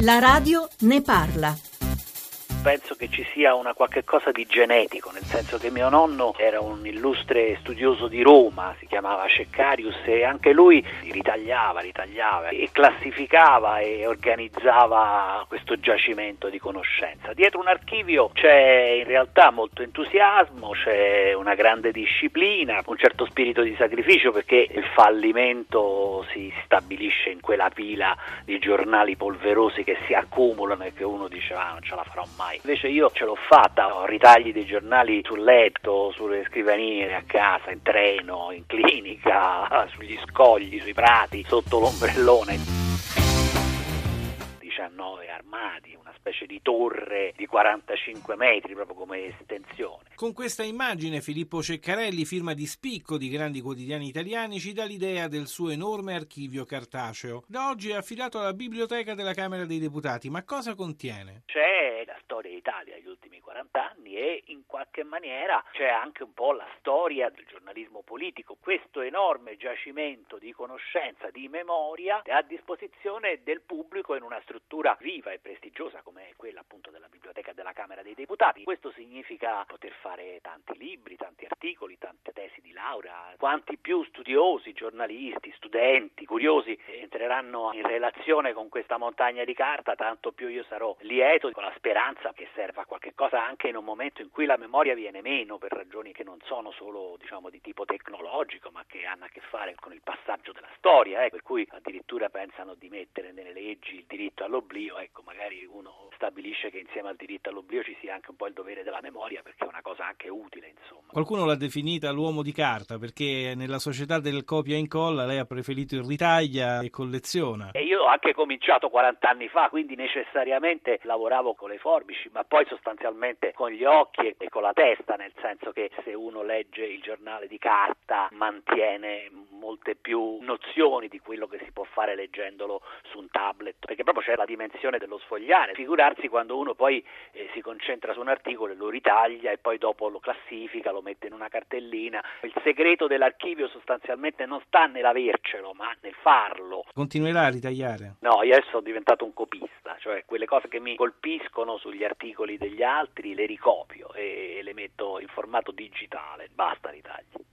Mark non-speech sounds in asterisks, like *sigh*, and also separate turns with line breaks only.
La radio ne parla
penso che ci sia una qualche cosa di genetico, nel senso che mio nonno era un illustre studioso di Roma, si chiamava Ceccarius e anche lui ritagliava, ritagliava e classificava e organizzava questo giacimento di conoscenza. Dietro un archivio c'è in realtà molto entusiasmo, c'è una grande disciplina, un certo spirito di sacrificio perché il fallimento si stabilisce in quella pila di giornali polverosi che si accumulano e che uno dice ah non ce la farò mai mai. Invece io ce l'ho fatta, ho ritagli dei giornali sul letto, sulle scrivanie a casa, in treno, in clinica, *laughs* sugli scogli, sui prati, sotto l'ombrellone. 19 armadi, una specie di torre di 45 metri proprio come estensione.
Con questa immagine Filippo Ceccarelli, firma di spicco di grandi quotidiani italiani, ci dà l'idea del suo enorme archivio cartaceo. Da oggi è affidato alla biblioteca della Camera dei Deputati, ma cosa contiene?
C'è storia d'Italia ultimi 40 anni e in qualche maniera c'è anche un po' la storia del giornalismo politico. Questo enorme giacimento di conoscenza, di memoria a disposizione del pubblico in una struttura viva e prestigiosa come quella appunto della biblioteca della Camera dei Deputati. Questo significa poter fare tanti libri, tanti articoli, tante tesi di laurea. Quanti più studiosi, giornalisti, studenti, curiosi entreranno in relazione con questa montagna di carta, tanto più io sarò lieto con la speranza che serva a qualche cosa anche in un momento in cui la memoria viene meno per ragioni che non sono solo diciamo di tipo tecnologico, ma che hanno a che fare con il passaggio della storia, eh, per cui addirittura pensano di mettere nelle leggi il diritto allo all'oblio, ecco, magari uno stabilisce che insieme al diritto all'oblio ci sia anche un po' il dovere della memoria perché è una cosa anche utile, insomma.
Qualcuno l'ha definita l'uomo di carta perché nella società del copia e incolla lei ha preferito il ritaglia e colleziona.
E anche cominciato 40 anni fa, quindi necessariamente lavoravo con le forbici, ma poi sostanzialmente con gli occhi e con la testa, nel senso che se uno legge il giornale di carta mantiene molte più nozioni di quello che si può fare leggendolo su un tablet, perché proprio c'è la dimensione dello sfogliare. Figurarsi quando uno poi eh, si concentra su un articolo e lo ritaglia e poi dopo lo classifica, lo mette in una cartellina. Il segreto dell'archivio sostanzialmente non sta nell'avercelo, ma nel farlo.
Continuerà a ritagliare?
No, io adesso sono diventato un copista, cioè quelle cose che mi colpiscono sugli articoli degli altri le ricopio e le metto in formato digitale, basta ritagli.